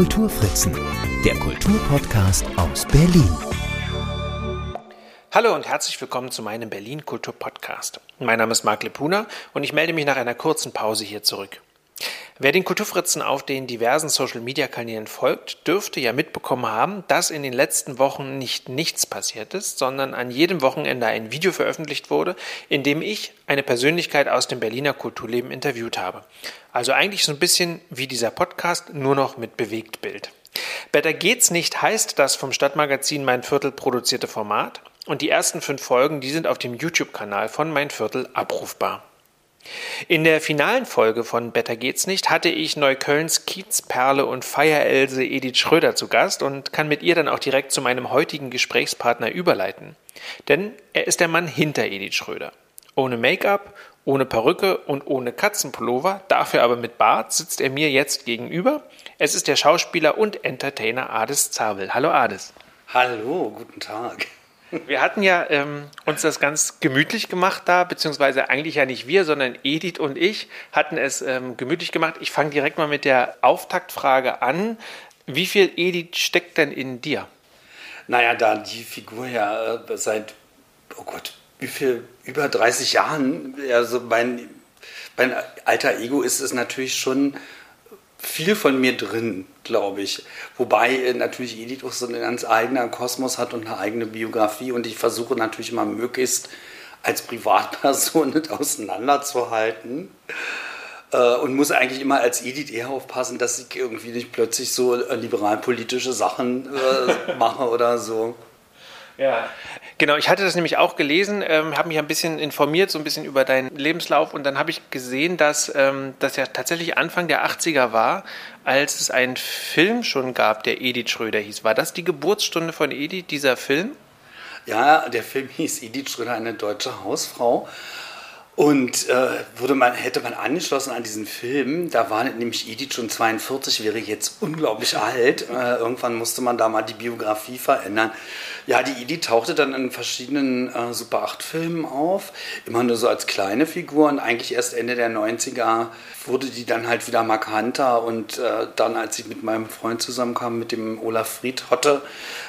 Kulturfritzen, der Kulturpodcast aus Berlin. Hallo und herzlich willkommen zu meinem Berlin Kultur Podcast. Mein Name ist Marc Lepuna und ich melde mich nach einer kurzen Pause hier zurück. Wer den Kulturfritzen auf den diversen Social-Media-Kanälen folgt, dürfte ja mitbekommen haben, dass in den letzten Wochen nicht nichts passiert ist, sondern an jedem Wochenende ein Video veröffentlicht wurde, in dem ich eine Persönlichkeit aus dem Berliner Kulturleben interviewt habe. Also eigentlich so ein bisschen wie dieser Podcast, nur noch mit Bewegtbild. Better geht's nicht heißt das vom Stadtmagazin Mein Viertel produzierte Format und die ersten fünf Folgen, die sind auf dem YouTube-Kanal von Mein Viertel abrufbar. In der finalen Folge von Better geht's nicht hatte ich Neuköllns Kiezperle und Feierelse Edith Schröder zu Gast und kann mit ihr dann auch direkt zu meinem heutigen Gesprächspartner überleiten. Denn er ist der Mann hinter Edith Schröder. Ohne Make-up, ohne Perücke und ohne Katzenpullover, dafür aber mit Bart, sitzt er mir jetzt gegenüber. Es ist der Schauspieler und Entertainer Ades Zabel. Hallo Ades. Hallo, guten Tag. Wir hatten ja ähm, uns das ganz gemütlich gemacht da, beziehungsweise eigentlich ja nicht wir, sondern Edith und ich hatten es ähm, gemütlich gemacht. Ich fange direkt mal mit der Auftaktfrage an. Wie viel Edith steckt denn in dir? Naja, da die Figur ja äh, seit, oh Gott, wie viel, über 30 Jahren, also mein, mein alter Ego ist es natürlich schon viel von mir drin, glaube ich. Wobei äh, natürlich Edith auch so einen ganz eigenen Kosmos hat und eine eigene Biografie und ich versuche natürlich immer möglichst als Privatperson nicht auseinanderzuhalten. Äh, und muss eigentlich immer als Edith eher aufpassen, dass ich irgendwie nicht plötzlich so äh, liberalpolitische Sachen äh, mache oder so. Ja, genau. Ich hatte das nämlich auch gelesen, ähm, habe mich ein bisschen informiert, so ein bisschen über deinen Lebenslauf und dann habe ich gesehen, dass ähm, das ja tatsächlich Anfang der 80er war, als es einen Film schon gab, der Edith Schröder hieß. War das die Geburtsstunde von Edith, dieser Film? Ja, der Film hieß Edith Schröder, eine deutsche Hausfrau. Und äh, wurde man, hätte man angeschlossen an diesen Film, da war nämlich Edith schon 42, wäre jetzt unglaublich alt. Äh, irgendwann musste man da mal die Biografie verändern. Ja, die Edith tauchte dann in verschiedenen äh, Super 8-Filmen auf, immer nur so als kleine Figur und eigentlich erst Ende der 90er wurde die dann halt wieder markanter und äh, dann, als ich mit meinem Freund zusammenkam, mit dem Olaf Fried Hotte,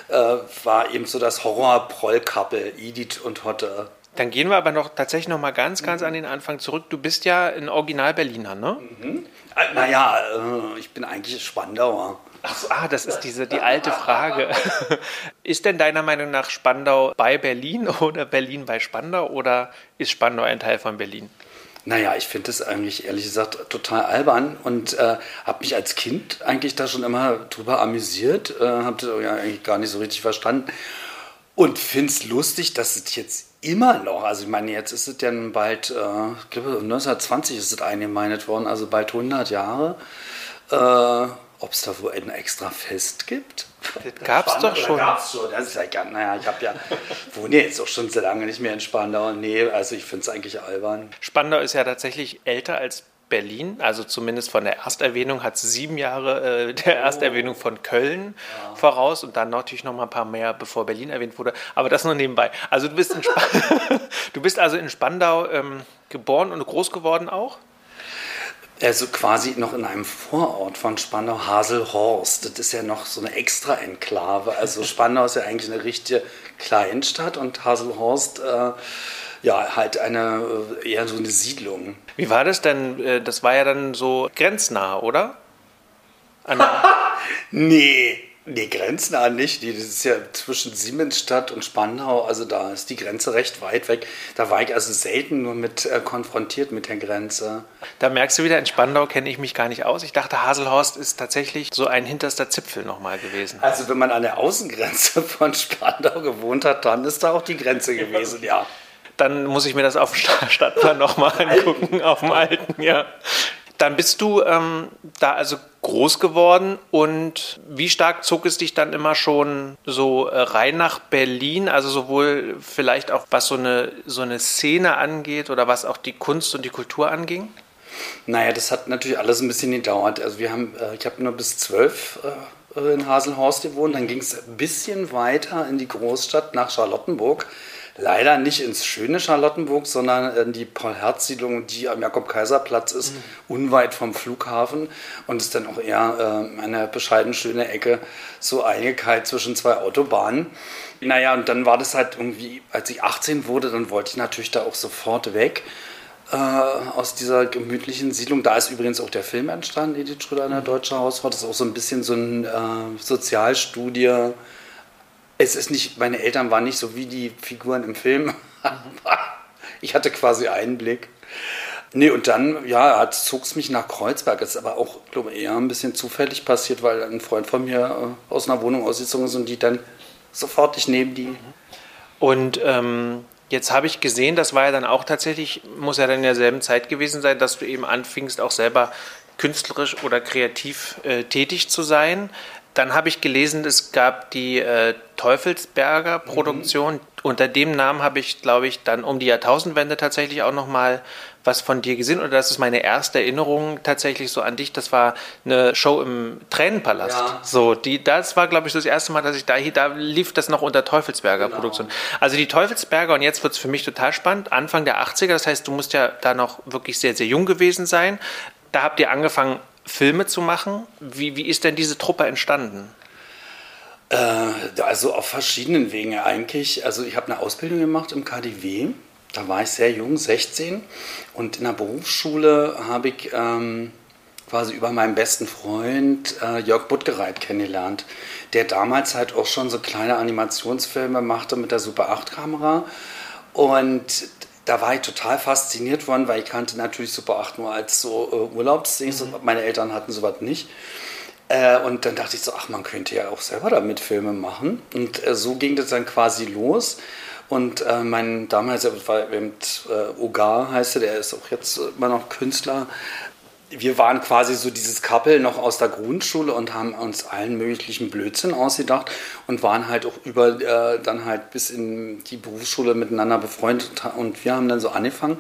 äh, war eben so das Horror-Proll-Couple, Edith und Hotte. Dann gehen wir aber noch tatsächlich noch mal ganz, ganz an den Anfang zurück. Du bist ja ein Original Berliner, ne? Mhm. Naja, äh, ich bin eigentlich Spandauer. Ach so, ah, das ist diese die alte Frage. ist denn deiner Meinung nach Spandau bei Berlin oder Berlin bei Spandau oder ist Spandau ein Teil von Berlin? Naja, ich finde das eigentlich ehrlich gesagt total albern und äh, habe mich als Kind eigentlich da schon immer drüber amüsiert, äh, habe das ja eigentlich gar nicht so richtig verstanden und finde es lustig, dass es jetzt immer noch, also ich meine, jetzt ist es dann bald, äh, ich glaube 1920 ist es eingemeindet worden, also bald 100 Jahre. Äh, ob es da wohl ein extra Fest gibt? Das gab es doch schon. Gab's schon. Das ist ja gar, naja, ich habe ja, wohne jetzt auch schon sehr lange nicht mehr in Spandau. Nee, also ich finde es eigentlich albern. Spandau ist ja tatsächlich älter als Berlin, also zumindest von der Ersterwähnung hat es sieben Jahre äh, der Ersterwähnung von Köln ja. voraus und dann natürlich noch mal ein paar mehr, bevor Berlin erwähnt wurde. Aber das nur nebenbei. Also du bist, in du bist also in Spandau ähm, geboren und groß geworden auch? Also quasi noch in einem Vorort von Spandau, Haselhorst. Das ist ja noch so eine extra Enklave. Also Spandau ist ja eigentlich eine richtige Kleinstadt und Haselhorst äh, ja halt eine äh, eher so eine Siedlung. Wie war das denn? Äh, das war ja dann so grenznah, oder? nee. Nee, grenznah nicht. Das ist ja zwischen Siemensstadt und Spandau. Also da ist die Grenze recht weit weg. Da war ich also selten nur mit äh, konfrontiert mit der Grenze. Da merkst du wieder, in Spandau kenne ich mich gar nicht aus. Ich dachte, Haselhorst ist tatsächlich so ein hinterster Zipfel nochmal gewesen. Also wenn man an der Außengrenze von Spandau gewohnt hat, dann ist da auch die Grenze gewesen, ja. Dann muss ich mir das auf dem Stadtplan nochmal angucken, auf dem alten, ja. Dann bist du ähm, da also groß geworden und wie stark zog es dich dann immer schon so äh, rein nach Berlin? Also sowohl vielleicht auch was so eine, so eine Szene angeht oder was auch die Kunst und die Kultur anging? Naja, das hat natürlich alles ein bisschen gedauert. Also wir haben, äh, ich habe nur bis zwölf äh, in Haselhorst gewohnt, dann ging es ein bisschen weiter in die Großstadt nach Charlottenburg. Leider nicht ins schöne Charlottenburg, sondern in die Paul-Herz-Siedlung, die am Jakob-Kaiser-Platz ist, mhm. unweit vom Flughafen und ist dann auch eher äh, eine bescheiden schöne Ecke, so eingekeilt zwischen zwei Autobahnen. Naja, und dann war das halt irgendwie, als ich 18 wurde, dann wollte ich natürlich da auch sofort weg äh, aus dieser gemütlichen Siedlung. Da ist übrigens auch der Film entstanden, Edith Schröder, eine mhm. deutsche Hausfrau. Das ist auch so ein bisschen so eine äh, Sozialstudie. Es ist nicht, meine Eltern waren nicht so wie die Figuren im Film. Ich hatte quasi Einblick. Nee, und dann, ja, zog es mich nach Kreuzberg. Das ist aber auch, glaube ich, eher ein bisschen zufällig passiert, weil ein Freund von mir äh, aus einer Wohnung ausgezogen ist und die dann sofort ich nehme die. Und ähm, Jetzt habe ich gesehen, das war ja dann auch tatsächlich, muss ja dann in derselben Zeit gewesen sein, dass du eben anfingst, auch selber künstlerisch oder kreativ äh, tätig zu sein. Dann habe ich gelesen, es gab die äh, Teufelsberger Produktion. Mhm. Unter dem Namen habe ich, glaube ich, dann um die Jahrtausendwende tatsächlich auch nochmal was von dir gesehen. Oder das ist meine erste Erinnerung tatsächlich so an dich. Das war eine Show im Tränenpalast. Ja. So, die, das war, glaube ich, das erste Mal, dass ich da hier, da lief das noch unter Teufelsberger genau. Produktion. Also die Teufelsberger, und jetzt wird es für mich total spannend, Anfang der 80er, das heißt, du musst ja da noch wirklich sehr, sehr jung gewesen sein. Da habt ihr angefangen, Filme zu machen. Wie, wie ist denn diese Truppe entstanden? Äh, also auf verschiedenen Wegen eigentlich. Also ich habe eine Ausbildung gemacht im KDW. Da war ich sehr jung, 16. Und in der Berufsschule habe ich ähm, quasi über meinen besten Freund äh, Jörg Buttgereit kennengelernt, der damals halt auch schon so kleine Animationsfilme machte mit der Super 8-Kamera. Und da war ich total fasziniert worden, weil ich kannte natürlich Super 8 nur als so äh, Urlaubsding. Mhm. Meine Eltern hatten sowas nicht. Äh, und dann dachte ich so, ach, man könnte ja auch selber damit Filme machen. Und äh, so ging das dann quasi los. Und äh, mein damaliger war eben äh, Ogar heißt er, der ist auch jetzt immer noch Künstler. Wir waren quasi so dieses Couple noch aus der Grundschule und haben uns allen möglichen Blödsinn ausgedacht und waren halt auch über äh, dann halt bis in die Berufsschule miteinander befreundet und wir haben dann so angefangen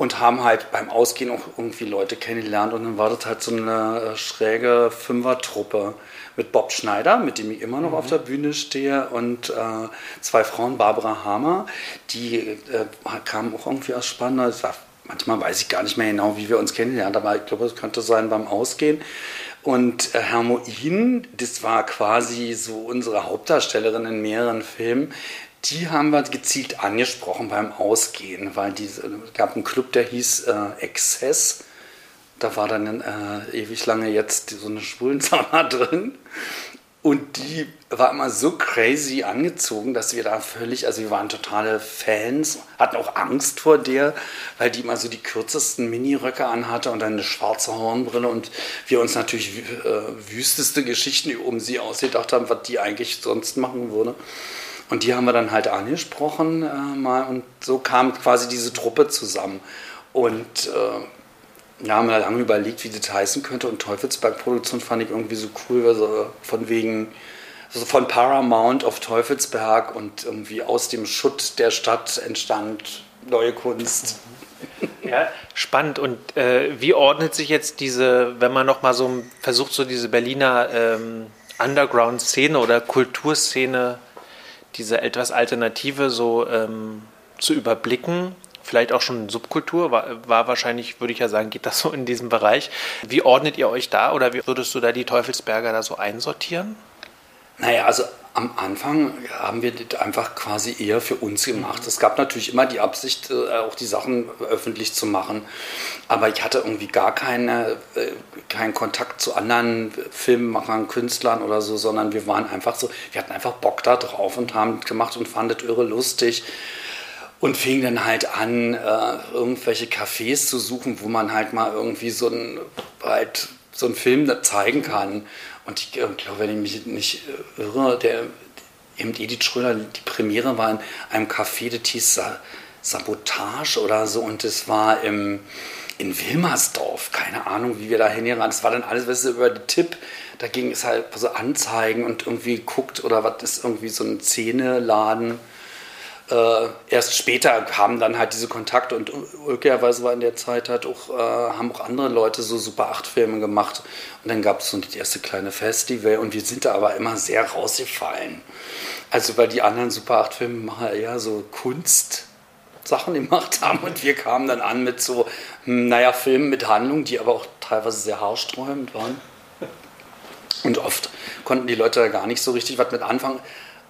und haben halt beim Ausgehen auch irgendwie Leute kennengelernt und dann war das halt so eine äh, schräge Fünfertruppe mit Bob Schneider, mit dem ich immer noch mhm. auf der Bühne stehe und äh, zwei Frauen, Barbara Hamer, die äh, kamen auch irgendwie aus Spandau. War, manchmal weiß ich gar nicht mehr genau, wie wir uns kennenlernen, aber ich glaube, es könnte sein beim Ausgehen. Und äh, Hermoin, das war quasi so unsere Hauptdarstellerin in mehreren Filmen, die haben wir gezielt angesprochen beim Ausgehen, weil es gab einen Club, der hieß äh, Excess. Da war dann äh, ewig lange jetzt so eine Schwulensauna drin. Und die war immer so crazy angezogen, dass wir da völlig, also wir waren totale Fans, hatten auch Angst vor der, weil die immer so die kürzesten Miniröcke anhatte und dann eine schwarze Hornbrille und wir uns natürlich äh, wüsteste Geschichten um sie ausgedacht haben, was die eigentlich sonst machen würde. Und die haben wir dann halt angesprochen äh, mal und so kam quasi diese Truppe zusammen. Und äh, ja, haben wir lange überlegt, wie das heißen könnte. Und Teufelsberg-Produktion fand ich irgendwie so cool, also von wegen also von Paramount auf Teufelsberg und irgendwie aus dem Schutt der Stadt entstand neue Kunst. Ja, spannend. Und äh, wie ordnet sich jetzt diese, wenn man noch mal so versucht, so diese Berliner ähm, Underground-Szene oder Kulturszene diese etwas Alternative so ähm, zu überblicken. Vielleicht auch schon Subkultur, war, war wahrscheinlich, würde ich ja sagen, geht das so in diesem Bereich. Wie ordnet ihr euch da oder wie würdest du da die Teufelsberger da so einsortieren? Naja, also am Anfang haben wir das einfach quasi eher für uns gemacht. Es gab natürlich immer die Absicht, äh, auch die Sachen öffentlich zu machen. Aber ich hatte irgendwie gar keine, äh, keinen Kontakt zu anderen Filmemachern, Künstlern oder so, sondern wir waren einfach so, wir hatten einfach Bock da drauf und haben gemacht und fanden das irre lustig. Und fing dann halt an, äh, irgendwelche Cafés zu suchen, wo man halt mal irgendwie so ein, halt so einen Film zeigen kann. Und ich glaube, wenn ich mich nicht irre, der eben Edith Schröder, die Premiere war in einem Café, das hieß Sabotage oder so. Und das war im, in Wilmersdorf. Keine Ahnung, wie wir da hingerannt. Das war dann alles, weißt du, über den Tipp. Da ging es halt so Anzeigen und irgendwie guckt oder was ist irgendwie so ein Szeneladen. Äh, erst später kamen dann halt diese Kontakte und möglicherweise war in der Zeit halt auch, äh, haben auch andere Leute so Super 8 Filme gemacht und dann gab es so das erste kleine Festival und wir sind da aber immer sehr rausgefallen. Also weil die anderen Super 8 Filmemacher eher so Kunst Sachen gemacht haben und wir kamen dann an mit so, hm, naja, Filmen mit Handlung, die aber auch teilweise sehr haarsträubend waren. Und oft konnten die Leute da gar nicht so richtig was mit anfangen.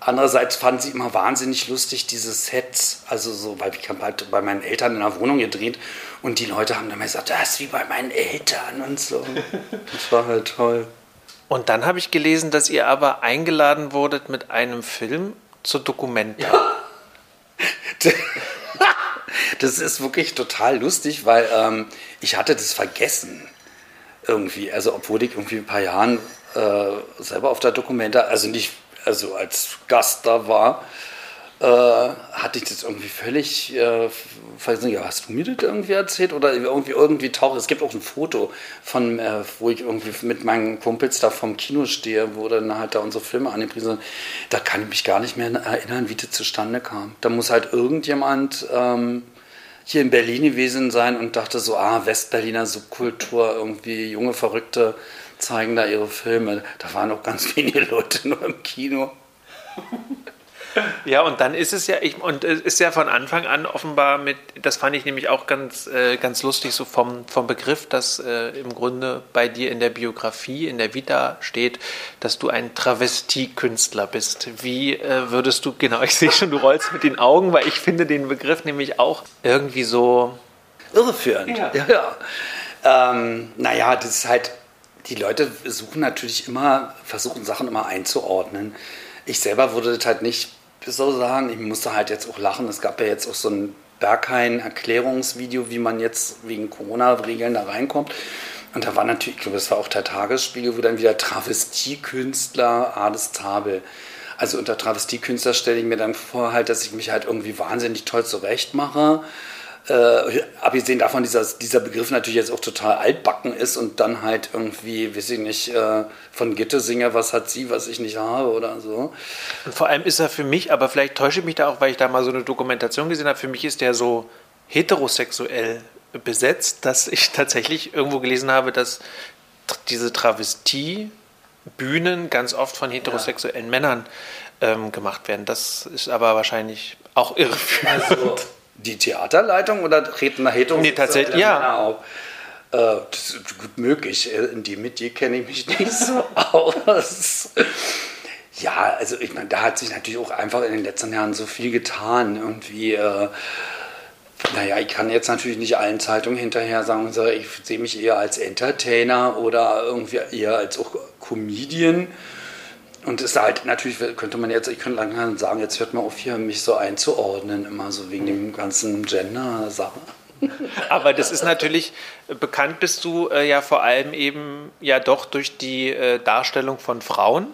Andererseits fanden sie immer wahnsinnig lustig diese Sets. Also so, weil ich habe halt bei meinen Eltern in der Wohnung gedreht und die Leute haben dann mal gesagt, das ist wie bei meinen Eltern und so. Das war halt toll. Und dann habe ich gelesen, dass ihr aber eingeladen wurdet mit einem Film zur Dokumenta. Ja. das ist wirklich total lustig, weil ähm, ich hatte das vergessen irgendwie. Also obwohl ich irgendwie ein paar Jahren äh, selber auf der Dokumenta, also nicht also als Gast da war, äh, hatte ich das irgendwie völlig, äh, weiß nicht, hast du mir das irgendwie erzählt oder irgendwie irgendwie taucht. Es gibt auch ein Foto von, äh, wo ich irgendwie mit meinen Kumpels da vom Kino stehe, wo dann halt da unsere Filme angepriesen sind. Da kann ich mich gar nicht mehr erinnern, wie das zustande kam. Da muss halt irgendjemand ähm, hier in Berlin gewesen sein und dachte so, ah, Westberliner Subkultur, irgendwie junge Verrückte zeigen da ihre Filme. Da waren auch ganz wenige Leute nur im Kino. Ja, und dann ist es ja, ich, und es ist ja von Anfang an offenbar mit, das fand ich nämlich auch ganz, äh, ganz lustig, so vom, vom Begriff, dass äh, im Grunde bei dir in der Biografie, in der Vita steht, dass du ein Travestiekünstler bist. Wie äh, würdest du, genau, ich sehe schon, du rollst mit den Augen, weil ich finde den Begriff nämlich auch irgendwie so irreführend. Ja, ja. ja. Ähm, naja, das ist halt die Leute suchen natürlich immer, versuchen Sachen immer einzuordnen. Ich selber würde das halt nicht so sagen. Ich musste halt jetzt auch lachen. Es gab ja jetzt auch so ein Berghain-Erklärungsvideo, wie man jetzt wegen Corona-Regeln da reinkommt. Und da war natürlich, ich glaube, das war auch der Tagesspiegel, wo dann wieder Travestiekünstler Ades Tabel. Also unter Travestiekünstler stelle ich mir dann vor, halt, dass ich mich halt irgendwie wahnsinnig toll zurecht mache äh, abgesehen davon, dieser, dieser Begriff natürlich jetzt auch total altbacken ist und dann halt irgendwie, weiß ich nicht, äh, von Gitte singe, was hat sie, was ich nicht habe oder so. Und vor allem ist er für mich, aber vielleicht täusche ich mich da auch, weil ich da mal so eine Dokumentation gesehen habe, für mich ist der so heterosexuell besetzt, dass ich tatsächlich irgendwo gelesen habe, dass diese Travestie-Bühnen ganz oft von heterosexuellen ja. Männern ähm, gemacht werden. Das ist aber wahrscheinlich auch irreführend. Also, die Theaterleitung oder treten da Heterosexuelle nee, tatsächlich, ja. auf? Äh, das ist gut möglich. Äh, in die mit dir kenne ich mich nicht so aus. Ja, also ich meine, da hat sich natürlich auch einfach in den letzten Jahren so viel getan. Irgendwie, äh, naja, ich kann jetzt natürlich nicht allen Zeitungen hinterher sagen, ich sehe mich eher als Entertainer oder irgendwie eher als auch Comedian. Und es ist halt natürlich, könnte man jetzt, ich könnte lange sagen, jetzt hört man auf hier, mich so einzuordnen, immer so wegen dem ganzen Gender-Sache. Aber das ist natürlich, bekannt bist du äh, ja vor allem eben ja doch durch die äh, Darstellung von Frauen.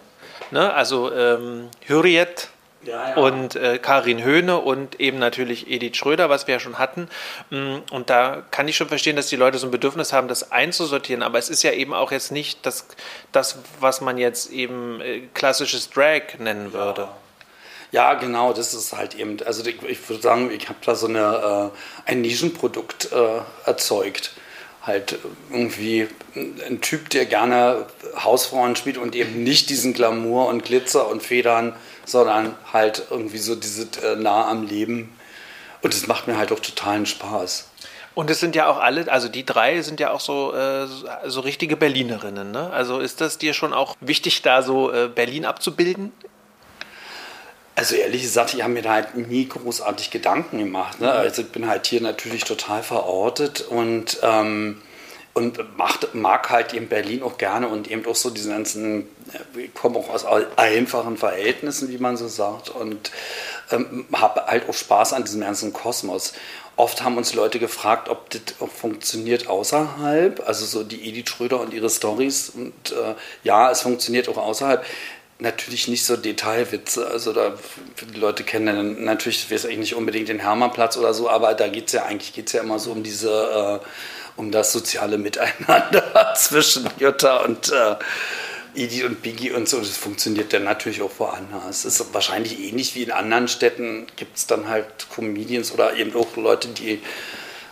Ne? Also ähm, Hürriyet ja, ja. und äh, Karin Höhne und eben natürlich Edith Schröder, was wir ja schon hatten. Mm, und da kann ich schon verstehen, dass die Leute so ein Bedürfnis haben, das einzusortieren. Aber es ist ja eben auch jetzt nicht das, das was man jetzt eben äh, klassisches Drag nennen würde. Ja. Ja, genau, das ist halt eben, also ich, ich würde sagen, ich habe da so eine, äh, ein Nischenprodukt äh, erzeugt. Halt irgendwie ein Typ, der gerne Hausfrauen spielt und eben nicht diesen Glamour und Glitzer und Federn sondern halt irgendwie so diese äh, nah am Leben. Und es macht mir halt auch totalen Spaß. Und es sind ja auch alle, also die drei sind ja auch so, äh, so richtige Berlinerinnen. Ne? Also ist das dir schon auch wichtig, da so äh, Berlin abzubilden? Also ehrlich gesagt, ich habe mir da halt nie großartig Gedanken gemacht. Ne? Also ich bin halt hier natürlich total verortet und ähm, und macht, mag halt eben Berlin auch gerne und eben auch so diesen ganzen, äh, ich komme auch aus einfachen Verhältnissen, wie man so sagt, und ähm, habe halt auch Spaß an diesem ganzen Kosmos. Oft haben uns Leute gefragt, ob das funktioniert außerhalb, also so die Edith Schröder und ihre Stories. Und äh, ja, es funktioniert auch außerhalb. Natürlich nicht so Detailwitze. Also da die Leute kennen natürlich, weiß ich nicht unbedingt den Hermannplatz oder so, aber da geht es ja eigentlich geht's ja immer so um diese äh, um das soziale Miteinander zwischen Jutta und, äh, Edith und Biggie und so, das funktioniert dann natürlich auch woanders. Es ist wahrscheinlich ähnlich wie in anderen Städten, gibt es dann halt Comedians oder eben auch Leute, die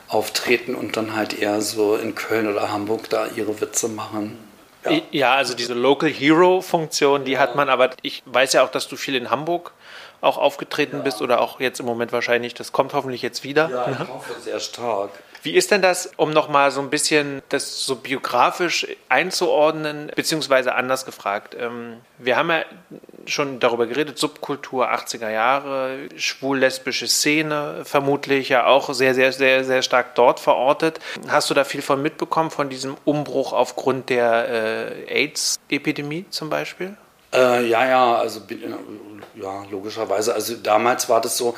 auftreten und dann halt eher so in Köln oder Hamburg da ihre Witze machen. Ja, ja also diese Local Hero-Funktion, die ja. hat man, aber ich weiß ja auch, dass du viel in Hamburg auch aufgetreten ja. bist oder auch jetzt im Moment wahrscheinlich, das kommt hoffentlich jetzt wieder. Ja, ich hoffe sehr stark. Wie ist denn das, um nochmal so ein bisschen das so biografisch einzuordnen, beziehungsweise anders gefragt? Ähm, wir haben ja schon darüber geredet, Subkultur 80er Jahre, schwul-lesbische Szene, vermutlich ja auch sehr, sehr, sehr, sehr stark dort verortet. Hast du da viel von mitbekommen, von diesem Umbruch aufgrund der äh, AIDS-Epidemie zum Beispiel? Äh, ja, ja, also ja, logischerweise. Also damals war das so,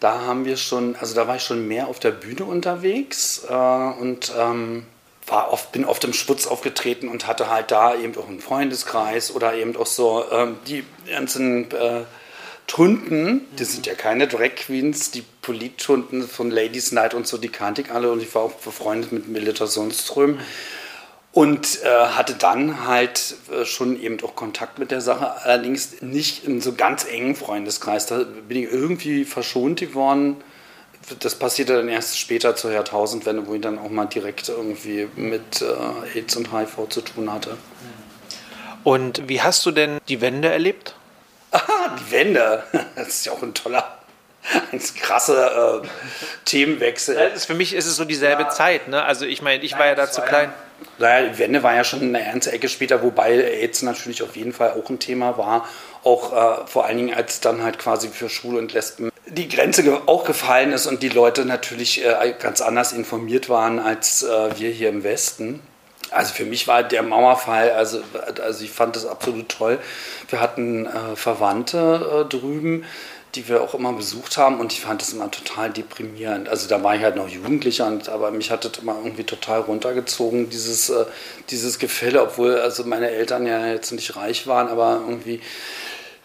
da haben wir schon, also da war ich schon mehr auf der Bühne unterwegs äh, und ähm, war oft, bin oft im Schwutz aufgetreten und hatte halt da eben auch einen Freundeskreis oder eben auch so ähm, die ganzen äh, Tunden, die sind ja keine Drag Queens, die Polittunden von Ladies Night und so, die kannte ich alle und ich war auch befreundet mit Melita Sundström. Und äh, hatte dann halt äh, schon eben auch Kontakt mit der Sache, allerdings nicht in so ganz engen Freundeskreis. Da bin ich irgendwie verschont geworden. Das passierte dann erst später zur Jahrtausendwende, wo ich dann auch mal direkt irgendwie mit äh, AIDS und HIV zu tun hatte. Und wie hast du denn die Wende erlebt? Aha, die Wende. Das ist ja auch ein toller ein krasser äh, Themenwechsel. Ist, für mich ist es so dieselbe ja. Zeit. Ne? Also ich meine, ich Nein, war ja da zu klein. naja, die Wende war ja schon eine ernste Ecke später, wobei AIDS natürlich auf jeden Fall auch ein Thema war. Auch äh, vor allen Dingen, als dann halt quasi für Schwule und Lesben die Grenze auch gefallen ist und die Leute natürlich äh, ganz anders informiert waren als äh, wir hier im Westen. Also für mich war der Mauerfall, also, also ich fand das absolut toll. Wir hatten äh, Verwandte äh, drüben, die wir auch immer besucht haben und ich fand das immer total deprimierend. Also da war ich halt noch Jugendlicher, und, aber mich hat das immer irgendwie total runtergezogen, dieses, äh, dieses Gefälle, obwohl also meine Eltern ja jetzt nicht reich waren, aber irgendwie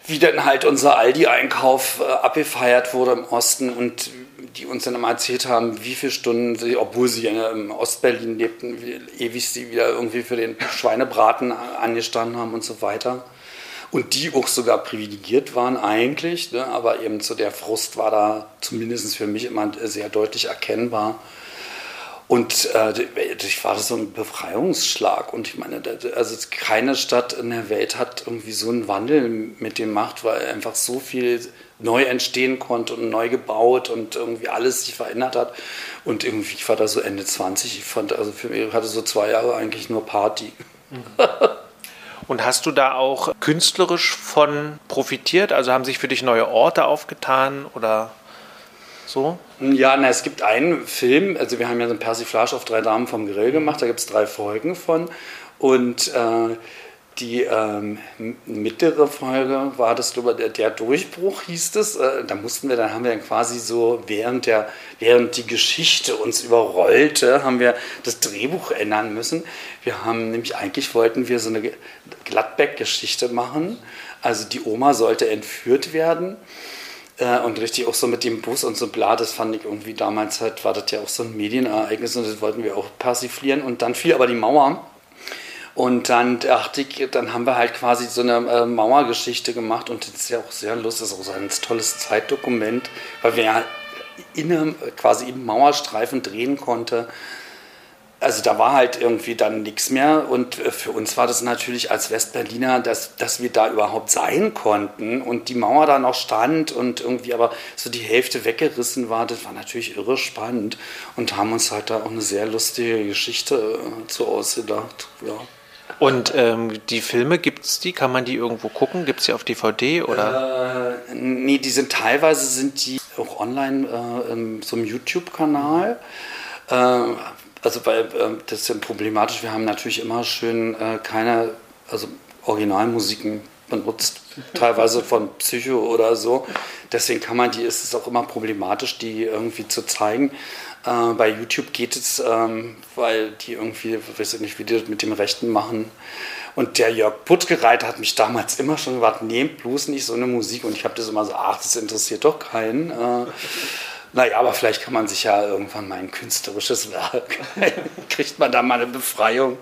wie dann halt unser Aldi-Einkauf äh, abgefeiert wurde im Osten und die uns dann immer erzählt haben, wie viele Stunden sie, obwohl sie im Ostberlin lebten, wie ewig sie wieder irgendwie für den Schweinebraten angestanden haben und so weiter und die auch sogar privilegiert waren eigentlich, ne? aber eben so der Frust war da zumindest für mich immer sehr deutlich erkennbar. Und äh, ich war so ein Befreiungsschlag. Und ich meine, also keine Stadt in der Welt hat irgendwie so einen Wandel mit dem Macht, weil einfach so viel neu entstehen konnte und neu gebaut und irgendwie alles sich verändert hat. Und irgendwie, ich war da so Ende 20, ich fand, also für mich hatte so zwei Jahre eigentlich nur Party. Mhm. Und hast du da auch künstlerisch von profitiert? Also haben sich für dich neue Orte aufgetan oder so? Ja, na, es gibt einen Film, also wir haben ja so ein Persiflage auf drei Damen vom Grill gemacht, da gibt es drei Folgen von. Und äh, die ähm, mittlere Folge war das, glaube der, der Durchbruch hieß es. Äh, da mussten wir, dann haben wir dann quasi so, während, der, während die Geschichte uns überrollte, haben wir das Drehbuch ändern müssen. Wir haben nämlich, eigentlich wollten wir so eine Gladbeck-Geschichte machen. Also die Oma sollte entführt werden. Äh, und richtig auch so mit dem Bus und so bla, das fand ich irgendwie damals halt, war das ja auch so ein Medienereignis und das wollten wir auch persiflieren. Und dann fiel aber die Mauer und dann dachte ich, dann haben wir halt quasi so eine äh, Mauergeschichte gemacht und das ist ja auch sehr lustig, das ist auch so ein tolles Zeitdokument, weil wir ja in einem, quasi im Mauerstreifen drehen konnte. Also da war halt irgendwie dann nichts mehr und äh, für uns war das natürlich als Westberliner, dass, dass wir da überhaupt sein konnten und die Mauer da noch stand und irgendwie aber so die Hälfte weggerissen war, das war natürlich irre spannend und haben uns halt da auch eine sehr lustige Geschichte äh, zu ausgedacht. Ja. Und ähm, die Filme, gibt es die? Kann man die irgendwo gucken? Gibt es die auf DVD oder? Äh, nee, die sind teilweise sind die auch online äh, in so einem YouTube-Kanal. Äh, also weil äh, das ist ja problematisch, wir haben natürlich immer schön äh, keine, also Originalmusiken benutzt, teilweise von Psycho oder so. Deswegen kann man die, ist es auch immer problematisch, die irgendwie zu zeigen. Äh, bei YouTube geht es, ähm, weil die irgendwie, weiß ich nicht, wie die das mit dem Rechten machen. Und der Jörg Puttgereit hat mich damals immer schon gesagt, nehmt bloß nicht so eine Musik. Und ich habe das immer so, ach, das interessiert doch keinen. Äh, naja, aber vielleicht kann man sich ja irgendwann mal ein künstlerisches Werk, kriegt man da mal eine Befreiung.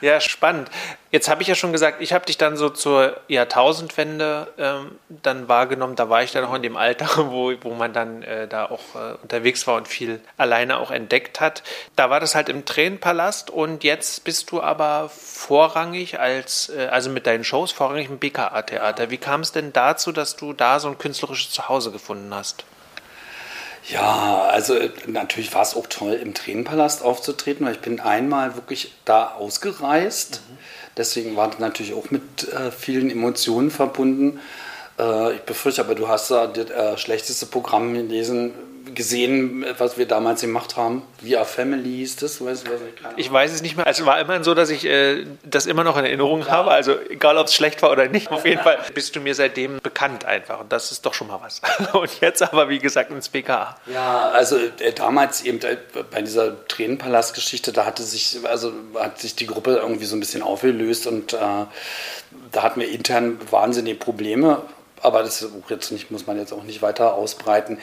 Ja, spannend. Jetzt habe ich ja schon gesagt, ich habe dich dann so zur Jahrtausendwende ähm, dann wahrgenommen. Da war ich dann auch in dem Alter, wo, wo man dann äh, da auch äh, unterwegs war und viel alleine auch entdeckt hat. Da war das halt im Tränenpalast und jetzt bist du aber vorrangig als, äh, also mit deinen Shows vorrangig im BKA-Theater. Wie kam es denn dazu, dass du da so ein künstlerisches Zuhause gefunden hast? Ja, also äh, natürlich war es auch toll, im Tränenpalast aufzutreten, weil ich bin einmal wirklich da ausgereist. Mhm. Deswegen war das natürlich auch mit äh, vielen Emotionen verbunden. Äh, ich befürchte aber, du hast da das äh, schlechteste Programm gelesen, gesehen, was wir damals gemacht haben. Via Family hieß das, weiß, ich, ich weiß es nicht mehr. Also, es war immerhin so, dass ich äh, das immer noch in Erinnerung ja. habe. Also egal, ob es schlecht war oder nicht, auf jeden Fall bist du mir seitdem bekannt einfach. Und das ist doch schon mal was. Und jetzt aber, wie gesagt, ins BKA. Ja, also äh, damals eben äh, bei dieser Tränenpalast-Geschichte, da hatte sich, also hat sich die Gruppe irgendwie so ein bisschen aufgelöst und äh, da hatten wir intern wahnsinnige Probleme aber das jetzt nicht, muss man jetzt auch nicht weiter ausbreiten.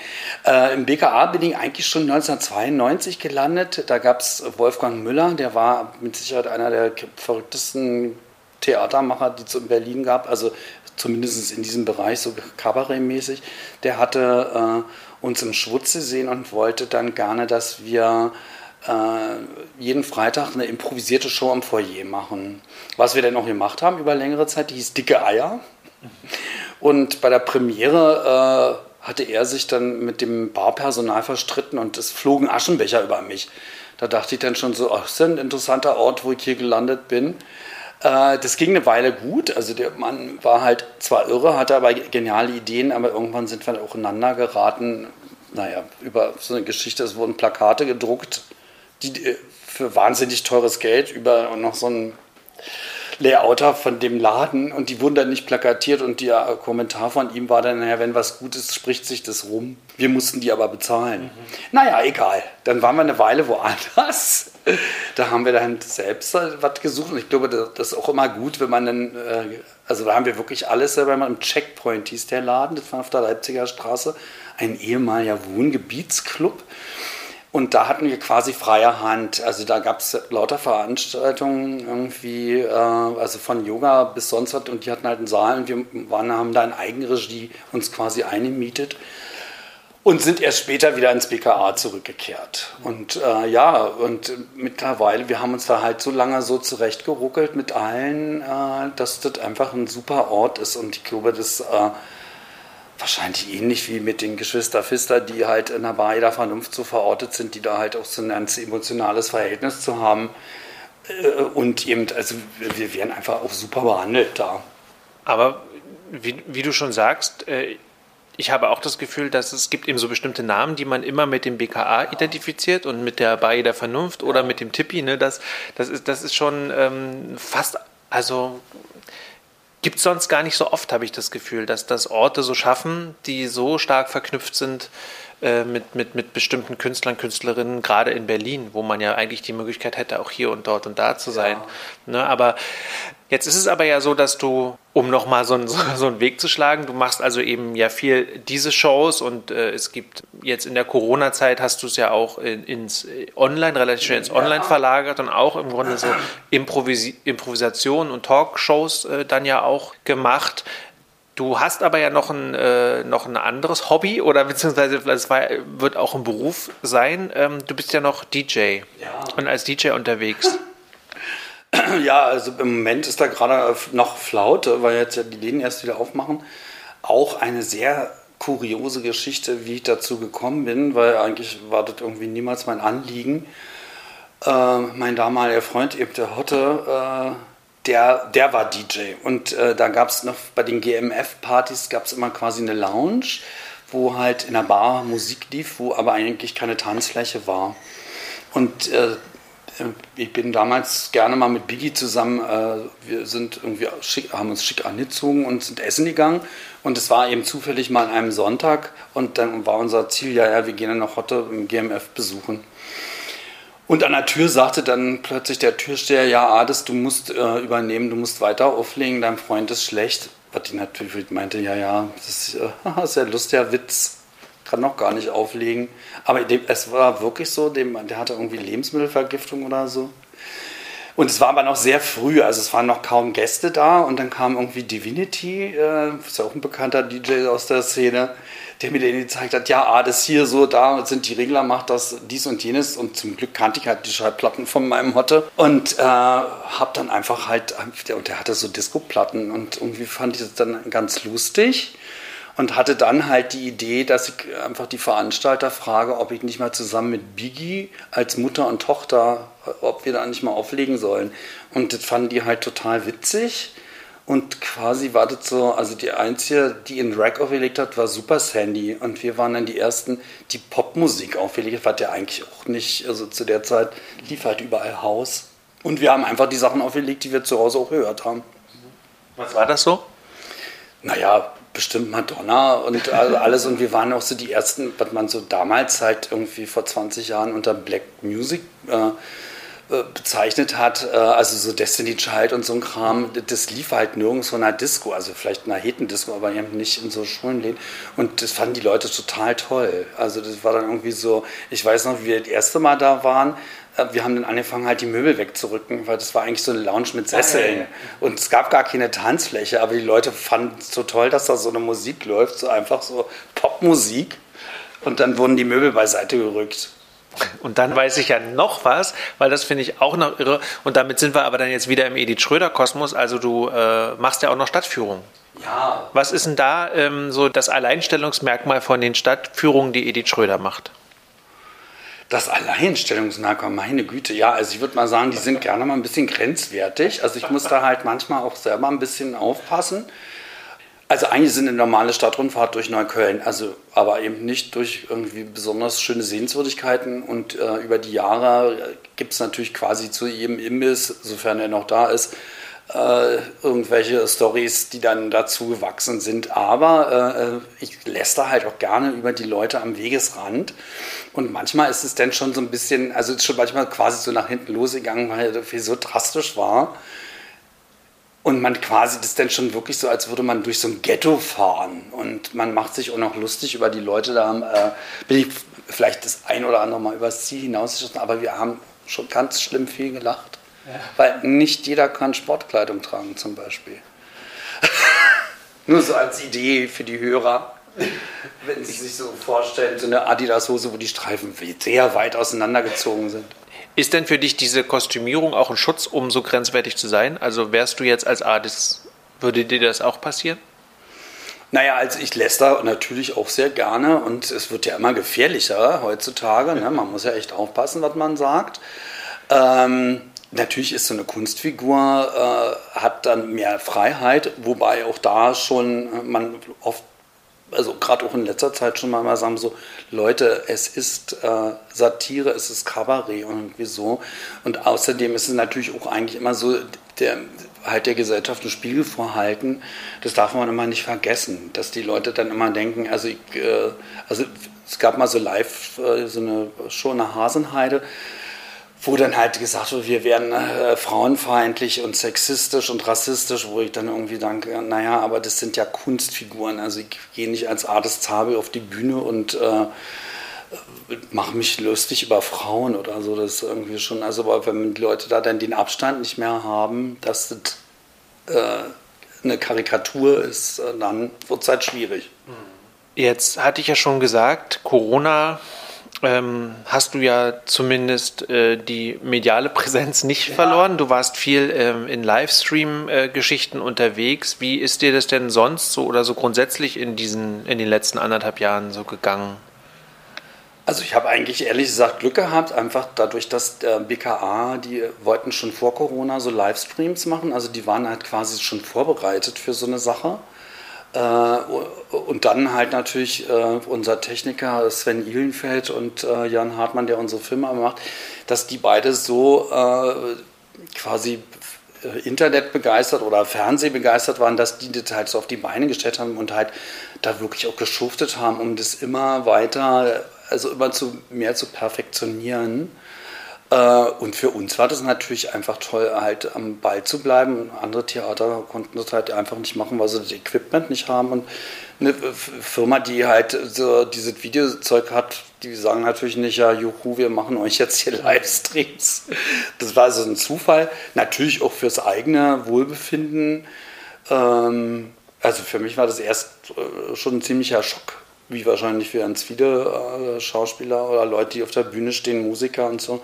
Äh, Im BKA bin ich eigentlich schon 1992 gelandet. Da gab es Wolfgang Müller, der war mit Sicherheit einer der verrücktesten Theatermacher, die es in Berlin gab. Also zumindest in diesem Bereich, so Kabarettmäßig. Der hatte äh, uns im Schwutz gesehen und wollte dann gerne, dass wir äh, jeden Freitag eine improvisierte Show am Foyer machen. Was wir dann auch gemacht haben über längere Zeit, die hieß Dicke Eier. Und bei der Premiere äh, hatte er sich dann mit dem Barpersonal verstritten und es flogen Aschenbecher über mich. Da dachte ich dann schon so, ach, das ist ein interessanter Ort, wo ich hier gelandet bin. Äh, das ging eine Weile gut. Also der Mann war halt zwar irre, hatte aber geniale Ideen, aber irgendwann sind wir auch ineinander geraten. Naja, über so eine Geschichte, es wurden Plakate gedruckt, die für wahnsinnig teures Geld über noch so ein Layouter von dem Laden und die wurden dann nicht plakatiert und der Kommentar von ihm war dann, naja, wenn was gut ist, spricht sich das rum. Wir mussten die aber bezahlen. Mhm. Naja, egal. Dann waren wir eine Weile woanders. Da haben wir dann selbst was gesucht und ich glaube, das ist auch immer gut, wenn man dann, also da haben wir wirklich alles selber im Checkpoint hieß der Laden, das war auf der Leipziger Straße, ein ehemaliger Wohngebietsclub. Und da hatten wir quasi freie Hand. Also da gab es lauter Veranstaltungen irgendwie, äh, also von Yoga bis sonst was. Und die hatten halt einen Saal und wir waren, haben da in Eigenregie uns quasi eingemietet und sind erst später wieder ins BKA zurückgekehrt. Und äh, ja, und mittlerweile, wir haben uns da halt so lange so zurechtgeruckelt mit allen, äh, dass das einfach ein super Ort ist. Und ich glaube, das äh, wahrscheinlich ähnlich wie mit den Geschwister Pfister, die halt in der Bar der Vernunft so verortet sind, die da halt auch so ein ganz emotionales Verhältnis zu haben. Äh, und eben, also wir werden einfach auch super behandelt da. Aber wie, wie du schon sagst, äh, ich habe auch das Gefühl, dass es gibt eben so bestimmte Namen, die man immer mit dem BKA identifiziert und mit der Bar der Vernunft oder mit dem Tippi. Ne? Das, das, ist, das ist schon ähm, fast, also Gibt es sonst gar nicht so oft, habe ich das Gefühl, dass das Orte so schaffen, die so stark verknüpft sind äh, mit, mit, mit bestimmten Künstlern, Künstlerinnen, gerade in Berlin, wo man ja eigentlich die Möglichkeit hätte, auch hier und dort und da zu sein. Ja. Ne, aber Jetzt ist es aber ja so, dass du, um nochmal so, so, so einen Weg zu schlagen, du machst also eben ja viel diese Shows und äh, es gibt jetzt in der Corona-Zeit hast du es ja auch in, ins Online, relativ schnell ins Online verlagert und auch im Grunde so Improvis Improvisation und Talkshows äh, dann ja auch gemacht. Du hast aber ja noch ein, äh, noch ein anderes Hobby oder beziehungsweise es war, wird auch ein Beruf sein. Ähm, du bist ja noch DJ ja. und als DJ unterwegs. Ja, also im Moment ist da gerade noch Flaute, weil jetzt ja die Läden erst wieder aufmachen. Auch eine sehr kuriose Geschichte, wie ich dazu gekommen bin, weil eigentlich war das irgendwie niemals mein Anliegen. Äh, mein damaliger Freund, eben der Hotte, äh, der, der war DJ. Und äh, da gab es noch bei den GMF-Partys gab es immer quasi eine Lounge, wo halt in der Bar Musik lief, wo aber eigentlich keine Tanzfläche war. Und äh, ich bin damals gerne mal mit Biggie zusammen, äh, wir sind irgendwie schick, haben uns schick angezogen und sind essen gegangen. Und es war eben zufällig mal an einem Sonntag und dann war unser Ziel, ja, ja, wir gehen dann noch heute im GMF besuchen. Und an der Tür sagte dann plötzlich der Türsteher, ja, Ades, du musst äh, übernehmen, du musst weiter auflegen, dein Freund ist schlecht. Was die natürlich meinte, ja, ja, das ist, äh, ist ja lustiger Witz kann noch gar nicht auflegen. Aber dem, es war wirklich so, dem, der hatte irgendwie Lebensmittelvergiftung oder so. Und es war aber noch sehr früh, also es waren noch kaum Gäste da und dann kam irgendwie Divinity, äh, ist ja auch ein bekannter DJ aus der Szene, der mir den gezeigt hat, ja, ah, das hier so, da sind die Regler, macht das dies und jenes und zum Glück kannte ich halt die Schallplatten von meinem Hotte und äh, hab dann einfach halt, und der hatte so Disco-Platten und irgendwie fand ich das dann ganz lustig und hatte dann halt die Idee, dass ich einfach die Veranstalter frage, ob ich nicht mal zusammen mit Biggie als Mutter und Tochter, ob wir da nicht mal auflegen sollen. Und das fanden die halt total witzig. Und quasi war das so, also die einzige, die in Rack aufgelegt hat, war Super Sandy. Und wir waren dann die ersten, die Popmusik aufgelegt hat, der eigentlich auch nicht, also zu der Zeit lief halt überall Haus. Und wir haben einfach die Sachen aufgelegt, die wir zu Hause auch gehört haben. Was war das so? Naja, bestimmt Madonna und alles. Und wir waren auch so die ersten, was man so damals halt irgendwie vor 20 Jahren unter Black Music äh, bezeichnet hat, äh, also so Destiny Child und so ein Kram, das lief halt nirgends von einer Disco, also vielleicht einer Hetendisco, aber eben nicht in so Schulenläden. Und das fanden die Leute total toll. Also das war dann irgendwie so, ich weiß noch, wie wir das erste Mal da waren, äh, wir haben dann angefangen, halt die Möbel wegzurücken, weil das war eigentlich so eine Lounge mit Sesseln. Und es gab gar keine Tanzfläche, aber die Leute fanden es so toll, dass da so eine Musik läuft, so einfach so Popmusik. Und dann wurden die Möbel beiseite gerückt. Und dann weiß ich ja noch was, weil das finde ich auch noch irre. Und damit sind wir aber dann jetzt wieder im Edith Schröder-Kosmos. Also du äh, machst ja auch noch Stadtführungen. Ja. Was ist denn da ähm, so das Alleinstellungsmerkmal von den Stadtführungen, die Edith Schröder macht? Das Alleinstellungsmerkmal, meine Güte, ja, also ich würde mal sagen, die sind gerne mal ein bisschen grenzwertig. Also ich muss da halt manchmal auch selber ein bisschen aufpassen. Also eigentlich sind eine normale Stadtrundfahrt durch Neukölln, also aber eben nicht durch irgendwie besonders schöne Sehenswürdigkeiten. Und äh, über die Jahre gibt es natürlich quasi zu jedem Imbiss, sofern er noch da ist, äh, irgendwelche Stories, die dann dazu gewachsen sind. Aber äh, ich lässt halt auch gerne über die Leute am Wegesrand. Und manchmal ist es dann schon so ein bisschen, also ist schon manchmal quasi so nach hinten losgegangen, weil es so drastisch war. Und man quasi das dann schon wirklich so, als würde man durch so ein Ghetto fahren. Und man macht sich auch noch lustig über die Leute. Da äh, bin ich vielleicht das ein oder andere Mal übers Ziel hinausgeschossen, aber wir haben schon ganz schlimm viel gelacht. Ja. Weil nicht jeder kann Sportkleidung tragen, zum Beispiel. Nur so als Idee für die Hörer. Wenn Sie sich so vorstellen, so eine Adidas-Hose, wo die Streifen sehr weit auseinandergezogen sind. Ist denn für dich diese Kostümierung auch ein Schutz, um so grenzwertig zu sein? Also wärst du jetzt als Artist, würde dir das auch passieren? Naja, also ich läster natürlich auch sehr gerne und es wird ja immer gefährlicher heutzutage. Ne? Man muss ja echt aufpassen, was man sagt. Ähm, natürlich ist so eine Kunstfigur, äh, hat dann mehr Freiheit, wobei auch da schon äh, man oft also gerade auch in letzter Zeit schon mal sagen, so, Leute, es ist äh, Satire, es ist Kabarett und irgendwie so. Und außerdem ist es natürlich auch eigentlich immer so, der, halt der Gesellschaft einen Spiegel vorhalten. Das darf man immer nicht vergessen, dass die Leute dann immer denken, also, ich, äh, also es gab mal so live äh, so eine Show in der Hasenheide, wo dann halt gesagt wird, wir werden äh, frauenfeindlich und sexistisch und rassistisch, wo ich dann irgendwie denke, naja, aber das sind ja Kunstfiguren. Also ich gehe nicht als Artist Zabel auf die Bühne und äh, mache mich lustig über Frauen oder so. Das ist irgendwie schon, also wenn die Leute da dann den Abstand nicht mehr haben, dass das äh, eine Karikatur ist, äh, dann wird es halt schwierig. Jetzt hatte ich ja schon gesagt, Corona ähm, hast du ja zumindest äh, die mediale Präsenz nicht ja. verloren. Du warst viel ähm, in Livestream-Geschichten äh, unterwegs. Wie ist dir das denn sonst so oder so grundsätzlich in, diesen, in den letzten anderthalb Jahren so gegangen? Also ich habe eigentlich ehrlich gesagt Glück gehabt, einfach dadurch, dass der BKA, die wollten schon vor Corona so Livestreams machen, also die waren halt quasi schon vorbereitet für so eine Sache. Äh, und dann halt natürlich äh, unser Techniker Sven Ihlenfeld und äh, Jan Hartmann, der unsere Filme macht, dass die beide so quasi Internet begeistert oder Fernseh begeistert waren, dass die das halt so auf die Beine gestellt haben und halt da wirklich auch geschuftet haben, um das immer weiter, also immer zu, mehr zu perfektionieren. Äh, und für uns war das natürlich einfach toll, halt am Ball zu bleiben. Andere Theater konnten das halt einfach nicht machen, weil sie das Equipment nicht haben. Und eine Firma, die halt so dieses Videozeug hat, die sagen natürlich nicht, ja, juhu, wir machen euch jetzt hier Livestreams. Das war also ein Zufall. Natürlich auch fürs eigene Wohlbefinden. Ähm, also für mich war das erst äh, schon ein ziemlicher Schock, wie wahrscheinlich für ganz viele äh, Schauspieler oder Leute, die auf der Bühne stehen, Musiker und so.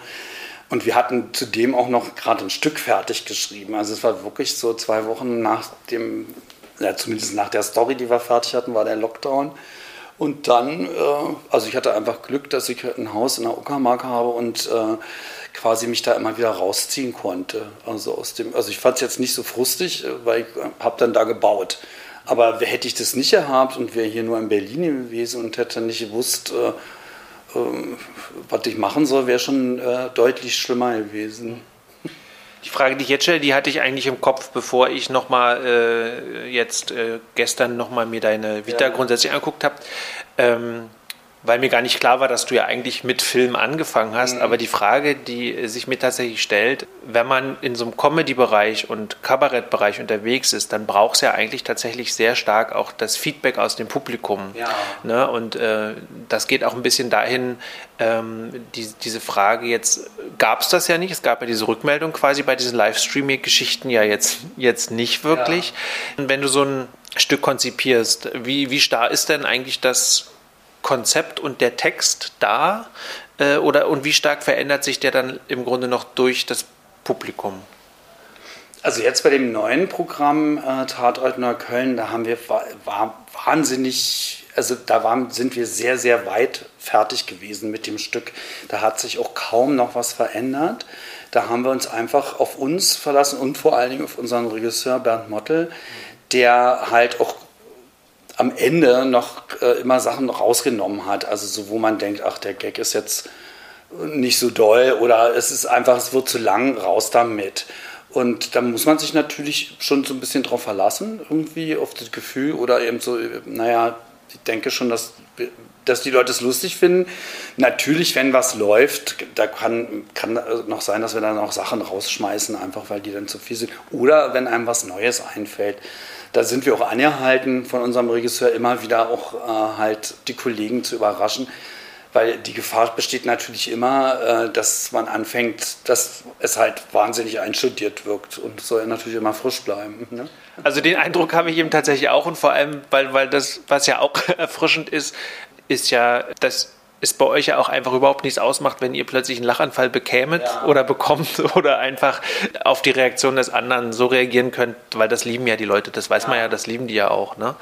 Und wir hatten zudem auch noch gerade ein Stück fertig geschrieben. Also es war wirklich so zwei Wochen nach dem, ja, zumindest nach der Story, die wir fertig hatten, war der Lockdown. Und dann, äh, also ich hatte einfach Glück, dass ich ein Haus in der Uckermark habe und äh, quasi mich da immer wieder rausziehen konnte. Also aus dem, also ich fand es jetzt nicht so frustig, weil ich habe dann da gebaut. Aber hätte ich das nicht gehabt und wäre hier nur in Berlin gewesen und hätte nicht gewusst, äh, ähm, was ich machen soll, wäre schon äh, deutlich schlimmer gewesen. Die Frage, die ich jetzt stelle, die hatte ich eigentlich im Kopf, bevor ich nochmal äh, jetzt äh, gestern nochmal mir deine Vita ja. grundsätzlich angeguckt habe. Ähm, weil mir gar nicht klar war, dass du ja eigentlich mit Film angefangen hast. Mhm. Aber die Frage, die sich mir tatsächlich stellt, wenn man in so einem Comedy-Bereich und Kabarettbereich unterwegs ist, dann braucht es ja eigentlich tatsächlich sehr stark auch das Feedback aus dem Publikum. Ja. Ne? Und äh, das geht auch ein bisschen dahin, ähm, die, diese Frage jetzt, gab es das ja nicht, es gab ja diese Rückmeldung quasi bei diesen Livestreaming-Geschichten ja jetzt, jetzt nicht wirklich. Ja. Und wenn du so ein Stück konzipierst, wie, wie starr ist denn eigentlich das Konzept und der Text da? Äh, oder und wie stark verändert sich der dann im Grunde noch durch das Publikum? Also jetzt bei dem neuen Programm äh, Tatort Neukölln, da haben wir war, wahnsinnig, also da waren, sind wir sehr, sehr weit fertig gewesen mit dem Stück. Da hat sich auch kaum noch was verändert. Da haben wir uns einfach auf uns verlassen und vor allen Dingen auf unseren Regisseur Bernd Mottel, der halt auch am Ende noch äh, immer Sachen rausgenommen hat. Also so, wo man denkt, ach, der Gag ist jetzt nicht so doll oder es ist einfach, es wird zu lang, raus damit. Und da muss man sich natürlich schon so ein bisschen drauf verlassen, irgendwie auf das Gefühl oder eben so, naja, ich denke schon, dass, dass die Leute es lustig finden. Natürlich, wenn was läuft, da kann, kann noch sein, dass wir dann auch Sachen rausschmeißen, einfach weil die dann zu viel sind. Oder wenn einem was Neues einfällt da sind wir auch angehalten, von unserem Regisseur immer wieder auch äh, halt die Kollegen zu überraschen. Weil die Gefahr besteht natürlich immer, äh, dass man anfängt, dass es halt wahnsinnig einstudiert wirkt und soll natürlich immer frisch bleiben. Ne? Also den Eindruck habe ich eben tatsächlich auch und vor allem, weil, weil das, was ja auch erfrischend ist, ist ja, dass es bei euch ja auch einfach überhaupt nichts ausmacht, wenn ihr plötzlich einen Lachanfall bekämet ja. oder bekommt oder einfach auf die Reaktion des anderen so reagieren könnt, weil das lieben ja die Leute, das weiß ja. man ja, das lieben die ja auch. Ne?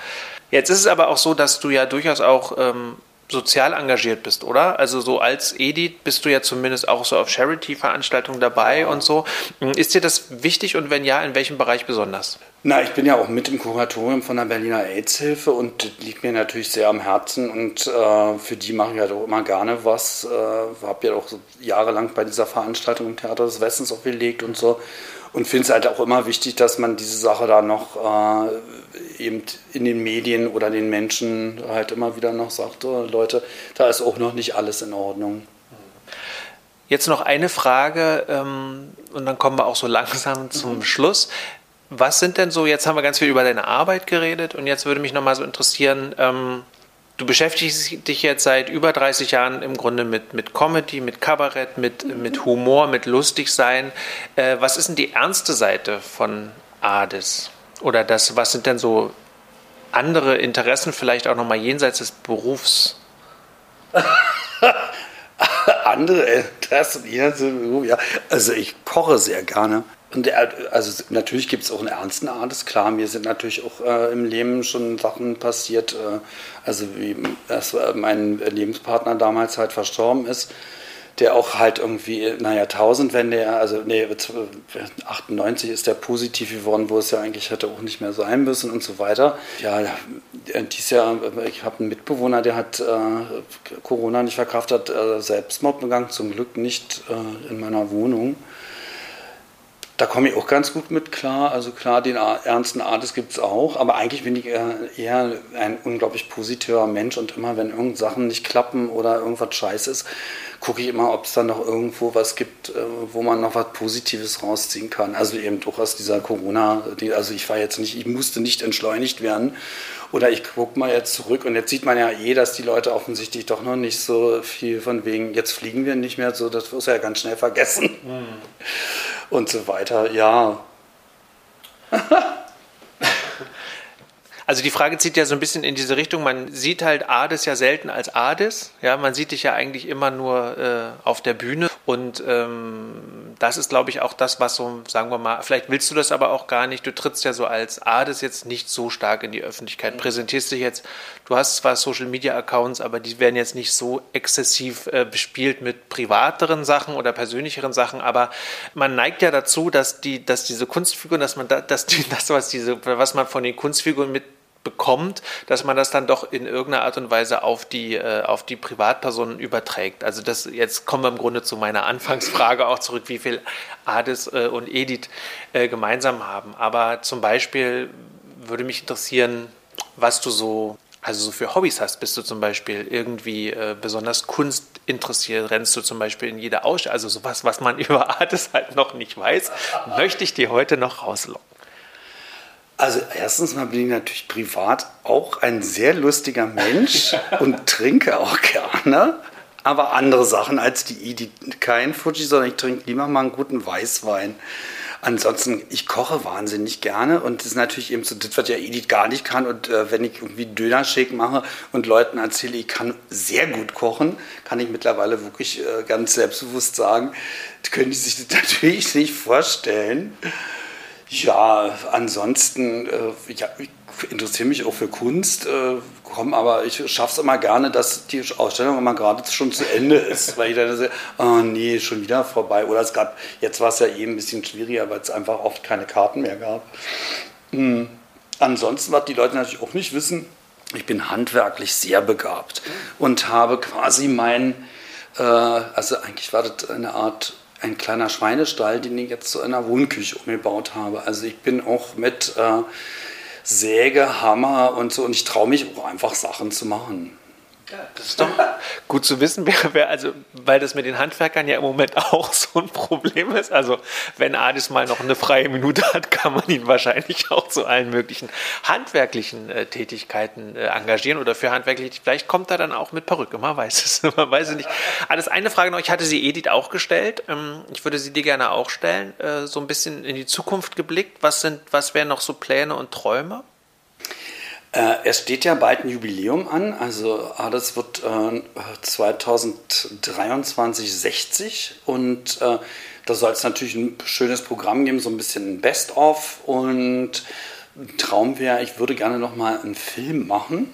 Jetzt ist es aber auch so, dass du ja durchaus auch ähm, sozial engagiert bist, oder? Also so als Edith bist du ja zumindest auch so auf Charity-Veranstaltungen dabei ja. und so. Ist dir das wichtig und wenn ja, in welchem Bereich besonders? Na, ich bin ja auch mit im Kuratorium von der Berliner AIDS-Hilfe und das liegt mir natürlich sehr am Herzen und äh, für die mache ich halt auch immer gerne was. Äh, habe ja auch jahrelang bei dieser Veranstaltung im Theater des Westens auch gelegt und so und finde es halt auch immer wichtig, dass man diese Sache da noch äh, eben in den Medien oder den Menschen halt immer wieder noch sagt, oh, Leute, da ist auch noch nicht alles in Ordnung. Jetzt noch eine Frage ähm, und dann kommen wir auch so langsam zum mhm. Schluss. Was sind denn so, jetzt haben wir ganz viel über deine Arbeit geredet und jetzt würde mich nochmal so interessieren, ähm, du beschäftigst dich jetzt seit über 30 Jahren im Grunde mit, mit Comedy, mit Kabarett, mit, mit Humor, mit Lustigsein. Äh, was ist denn die ernste Seite von Ades? Oder das, was sind denn so andere Interessen, vielleicht auch nochmal jenseits des Berufs? andere Interessen, ja. Also ich koche sehr gerne. Und also natürlich gibt es auch einen ernsten Art, klar. Mir sind natürlich auch äh, im Leben schon Sachen passiert, äh, also wie dass äh, mein Lebenspartner damals halt verstorben ist, der auch halt irgendwie, naja, 1000, wenn der, also nee, 98 ist der positiv geworden, wo es ja eigentlich hätte auch nicht mehr sein müssen und so weiter. Ja, dieses Jahr, ich habe einen Mitbewohner, der hat äh, Corona nicht verkraftet, äh, Selbstmord begangen, zum Glück nicht äh, in meiner Wohnung Da komme ich auch ganz gut mit klar. Also klar, den ernsten Artes gibt es auch, aber eigentlich bin ich eher, ein unglaublich positiver Mensch und immer, wenn irgend Sachen nicht klappen oder irgendwas scheiße ist, gucke ich immer, ob es da noch irgendwo was gibt, äh, wo man noch was Positives rausziehen kann. Also eben doch aus dieser Corona, also ich war jetzt nicht, ich musste nicht entschleunigt werden oder ich gucke mal jetzt zurück und jetzt sieht man ja eh, dass die Leute offensichtlich doch noch nicht so viel von wegen, jetzt fliegen wir nicht mehr, so das wirst du ja ganz schnell vergessen. Mhm. Und so weiter, ja. Also die Frage zieht ja so ein bisschen in diese Richtung. Man sieht halt Ades ja selten als Ades. Ja, man sieht dich ja eigentlich immer nur äh, auf der Bühne. Und ähm, das ist, glaube ich, auch das, was so, sagen wir mal, vielleicht willst du das aber auch gar nicht. Du trittst ja so als Ades jetzt nicht so stark in die Öffentlichkeit. Mhm. Präsentierst dich jetzt, du hast zwar Social Media Accounts, aber die werden jetzt nicht so exzessiv äh, bespielt mit privateren Sachen oder persönlicheren Sachen. Aber man neigt ja dazu, dass die, dass diese Kunstfiguren, dass man da, dass die, das, was diese, was man von den Kunstfiguren mit bekommt, dass man das dann doch in irgendeiner Art und Weise auf die, äh, auf die Privatpersonen überträgt. Also das, jetzt kommen wir im Grunde zu meiner Anfangsfrage auch zurück, wie viel Adis äh, und Edith äh, gemeinsam haben. Aber zum Beispiel würde mich interessieren, was du so also so für Hobbys hast, bist du zum Beispiel irgendwie äh, besonders Kunst interessiert, rennst du zum Beispiel in jede Ausstellung, also sowas, was man über Artes halt noch nicht weiß, möchte ich dir heute noch rauslocken. Also erstens mal bin ich natürlich privat auch ein sehr lustiger Mensch und trinke auch gerne, aber andere Sachen als die Edith. Kein Fuji, sondern ich trinke lieber mal einen guten Weißwein. Ansonsten, ich koche wahnsinnig gerne und das ist natürlich eben so, das, was ja Edith gar nicht kann. Und äh, wenn ich irgendwie Dönershake mache und Leuten erzähle, ich kann sehr gut kochen, kann ich mittlerweile wirklich äh, ganz selbstbewusst sagen, können die sich das natürlich nicht vorstellen. Ja, ansonsten, äh, ja, ich interessiere mich auch für Kunst, äh, komm, aber ich schaffe es immer gerne, dass die Ausstellung immer gerade schon zu Ende ist, weil ich dann sehe, oh nee, schon wieder vorbei. Oder es gab, jetzt war es ja eben ein bisschen schwieriger, weil es einfach oft keine Karten mehr gab. Hm. Ansonsten, was die Leute natürlich auch nicht wissen, ich bin handwerklich sehr begabt und habe quasi mein, äh, also eigentlich war das eine Art ein kleiner Schweinestall, den ich jetzt zu einer Wohnküche umgebaut habe. Also ich bin auch mit äh, Säge, Hammer und so und ich traue mich auch einfach Sachen zu machen. Das ist doch gut zu wissen, wer, wer, also, weil das mit den Handwerkern ja im Moment auch so ein Problem ist. Also, wenn Adis mal noch eine freie Minute hat, kann man ihn wahrscheinlich auch zu allen möglichen handwerklichen äh, Tätigkeiten äh, engagieren oder für handwerklich. Vielleicht kommt er dann auch mit Perücke, man weiß es, man weiß es nicht. Alles eine Frage noch, ich hatte sie Edith auch gestellt. Ähm, ich würde sie dir gerne auch stellen. Äh, so ein bisschen in die Zukunft geblickt. Was sind, was wären noch so Pläne und Träume? Äh, es steht ja bald ein Jubiläum an, also das wird äh, 2023 60 und äh, da soll es natürlich ein schönes Programm geben, so ein bisschen Best-of und Traum wäre, ich würde gerne noch mal einen Film machen.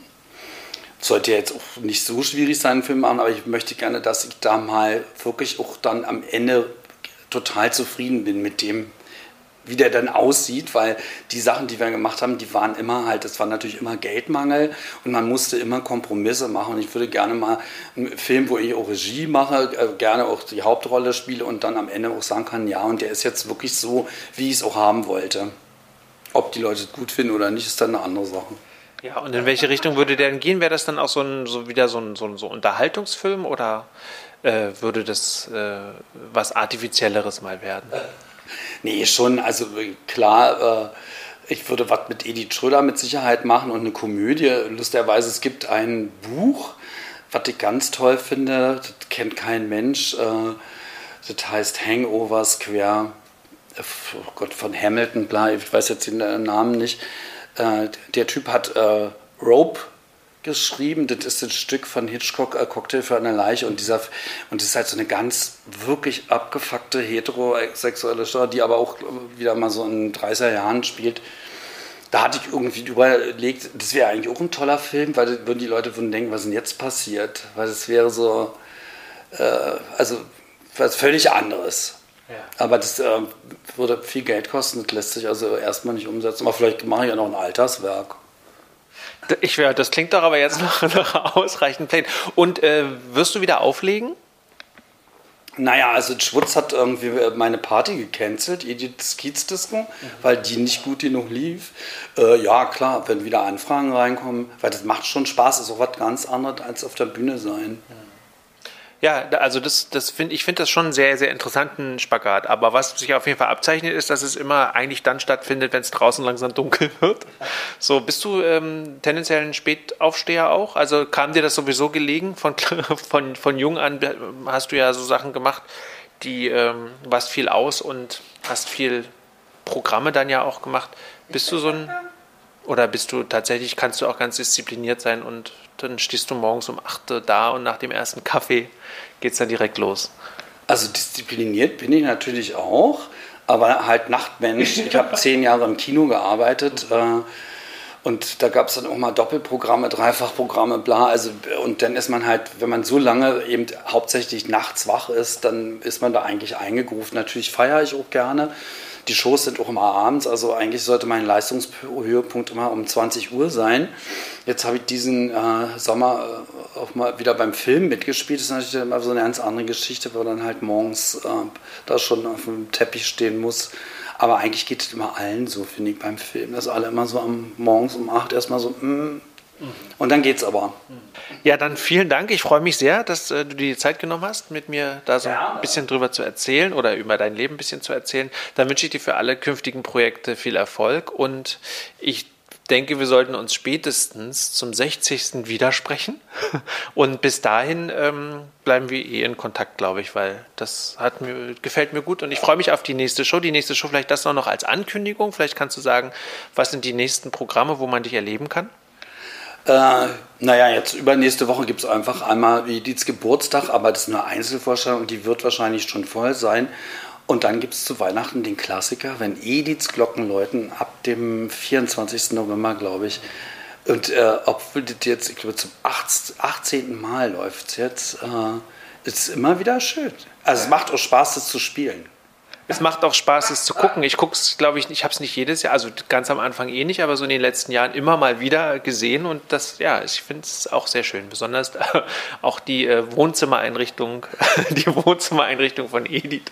Sollte ja jetzt auch nicht so schwierig sein, einen Film machen, aber ich möchte gerne, dass ich da mal wirklich auch dann am Ende total zufrieden bin mit dem, wie der dann aussieht, weil die Sachen, die wir gemacht haben, die waren immer halt, es war natürlich immer Geldmangel und man musste immer Kompromisse machen. Und ich würde gerne mal einen Film, wo ich auch Regie mache, äh, gerne auch die Hauptrolle spiele und dann am Ende auch sagen kann, ja, und der ist jetzt wirklich so, wie ich es auch haben wollte. Ob die Leute es gut finden oder nicht, ist dann eine andere Sache. Ja, und in welche Richtung würde der denn gehen? Wäre das dann auch so, ein, so wieder so ein, so ein so Unterhaltungsfilm oder äh, würde das äh, was Artifizielleres mal werden? Nee, schon, also klar, äh, ich würde was mit Edith Schröder mit Sicherheit machen und eine Komödie. Lustigerweise, es gibt ein Buch, was ich ganz toll finde, das kennt kein Mensch. Äh, das heißt Hangover Square, oh Gott, von Hamilton, bla, ich weiß jetzt den Namen nicht. Äh, der Typ hat Rope geschrieben. Das ist ein Stück von Hitchcock, äh, Cocktail für eine Leiche. Und, dieser, und das ist halt so eine ganz wirklich abgefuckte heterosexuelle Story, die aber auch wieder mal so in 30er Jahren spielt. Da hatte ich irgendwie überlegt, das wäre eigentlich auch ein toller Film, weil würden die Leute würden denken, was ist denn jetzt passiert? Weil das wäre so, äh, also was völlig anderes. Ja. Aber das äh, würde viel Geld kosten, das lässt sich also erstmal nicht umsetzen. Aber vielleicht mache ich ja noch ein Alterswerk. Ich, das klingt doch aber jetzt nach, nach ausreichend Plänen. Und äh, wirst du wieder auflegen? Naja, also Schwutz hat irgendwie meine Party gecancelt, Edith Kiezdisco, mhm. weil die nicht gut genug lief. Äh, ja, klar, wenn wieder Anfragen reinkommen, weil das macht schon Spaß, ist auch was ganz anderes als auf der Bühne sein. Mhm. Ja, also das, das finde ich finde das schon einen sehr, sehr interessanten Spagat. Aber was sich auf jeden Fall abzeichnet, ist, dass es immer eigentlich dann stattfindet, wenn es draußen langsam dunkel wird. So, bist du ähm, tendenziell ein Spätaufsteher auch? Also kam dir das sowieso gelegen? Von, von, von jung an hast du ja so Sachen gemacht, die ähm, warst viel aus und hast viel Programme dann ja auch gemacht. Bist du so ein oder bist du tatsächlich, kannst du auch ganz diszipliniert sein und dann stehst du morgens um 8 da und nach dem ersten Kaffee geht es dann direkt los? Also diszipliniert bin ich natürlich auch, aber halt Nachtmensch. Ich habe zehn Jahre im Kino gearbeitet. Äh, und da gab es dann auch mal Doppelprogramme, Dreifachprogramme, bla. Also, und dann ist man halt, wenn man so lange eben hauptsächlich nachts wach ist, dann ist man da eigentlich eingegruft. Natürlich feiere ich auch gerne. Die Shows sind auch immer abends, also eigentlich sollte mein Leistungshöhepunkt immer um 20 Uhr sein. Jetzt habe ich diesen äh, Sommer äh, auch mal wieder beim Film mitgespielt. Das ist natürlich immer so eine ganz andere Geschichte, weil dann halt morgens äh, da schon auf dem Teppich stehen muss. Aber eigentlich geht es immer allen so, finde ich, beim Film, dass alle immer so am morgens um 8 erstmal so, mm, und dann geht's aber. Ja, dann vielen Dank. Ich freue mich sehr, dass äh, du dir die Zeit genommen hast, mit mir da so ja. ein bisschen drüber zu erzählen oder über dein Leben ein bisschen zu erzählen. Dann wünsche ich dir für alle künftigen Projekte viel Erfolg und ich denke, wir sollten uns spätestens zum 60. widersprechen. Und bis dahin ähm, bleiben wir eh in Kontakt, glaube ich, weil das hat mir, gefällt mir gut und ich freue mich auf die nächste Show. Die nächste Show, vielleicht das noch als Ankündigung. Vielleicht kannst du sagen, was sind die nächsten Programme, wo man dich erleben kann? Äh, naja, jetzt übernächste Woche gibt es einfach einmal Ediths Geburtstag, aber das ist eine Einzelvorstellung und die wird wahrscheinlich schon voll sein. Und dann gibt es zu Weihnachten den Klassiker, wenn Ediths Glocken läuten, ab dem 24. November, glaube ich. Und äh, obwohl das jetzt, ich glaube, zum 18. Mal läuft es jetzt, äh, ist immer wieder schön. Also es macht auch Spaß, das zu spielen. Es macht auch Spaß, es zu gucken. Ich gucke es, glaube ich, ich habe es nicht jedes Jahr, also ganz am Anfang eh nicht, aber so in den letzten Jahren immer mal wieder gesehen und das, ja, ich finde es auch sehr schön. Besonders auch die äh, Wohnzimmereinrichtung, die Wohnzimmereinrichtung von Edith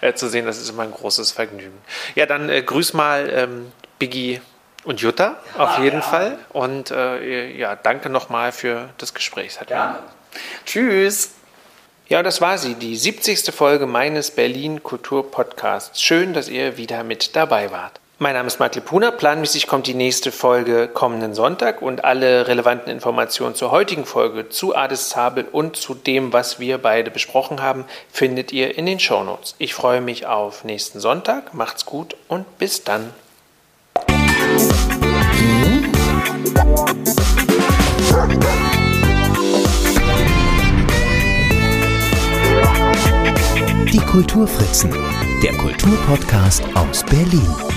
äh, zu sehen, das ist immer ein großes Vergnügen. Ja, dann äh, grüß mal ähm, Biggie und Jutta auf jeden ja. Fall und äh, ja, danke nochmal für das Gespräch. ja. Tschüss. Ja, das war sie, die 70. Folge meines Berlin Kultur Podcasts. Schön, dass ihr wieder mit dabei wart. Mein Name ist Mark Lepuna. Planmäßig kommt die nächste Folge kommenden Sonntag und alle relevanten Informationen zur heutigen Folge, zu Ades Zabel und zu dem, was wir beide besprochen haben, findet ihr in den Shownotes. Ich freue mich auf nächsten Sonntag. Macht's gut und bis dann. Die Kulturfritzen, der Kulturpodcast aus Berlin.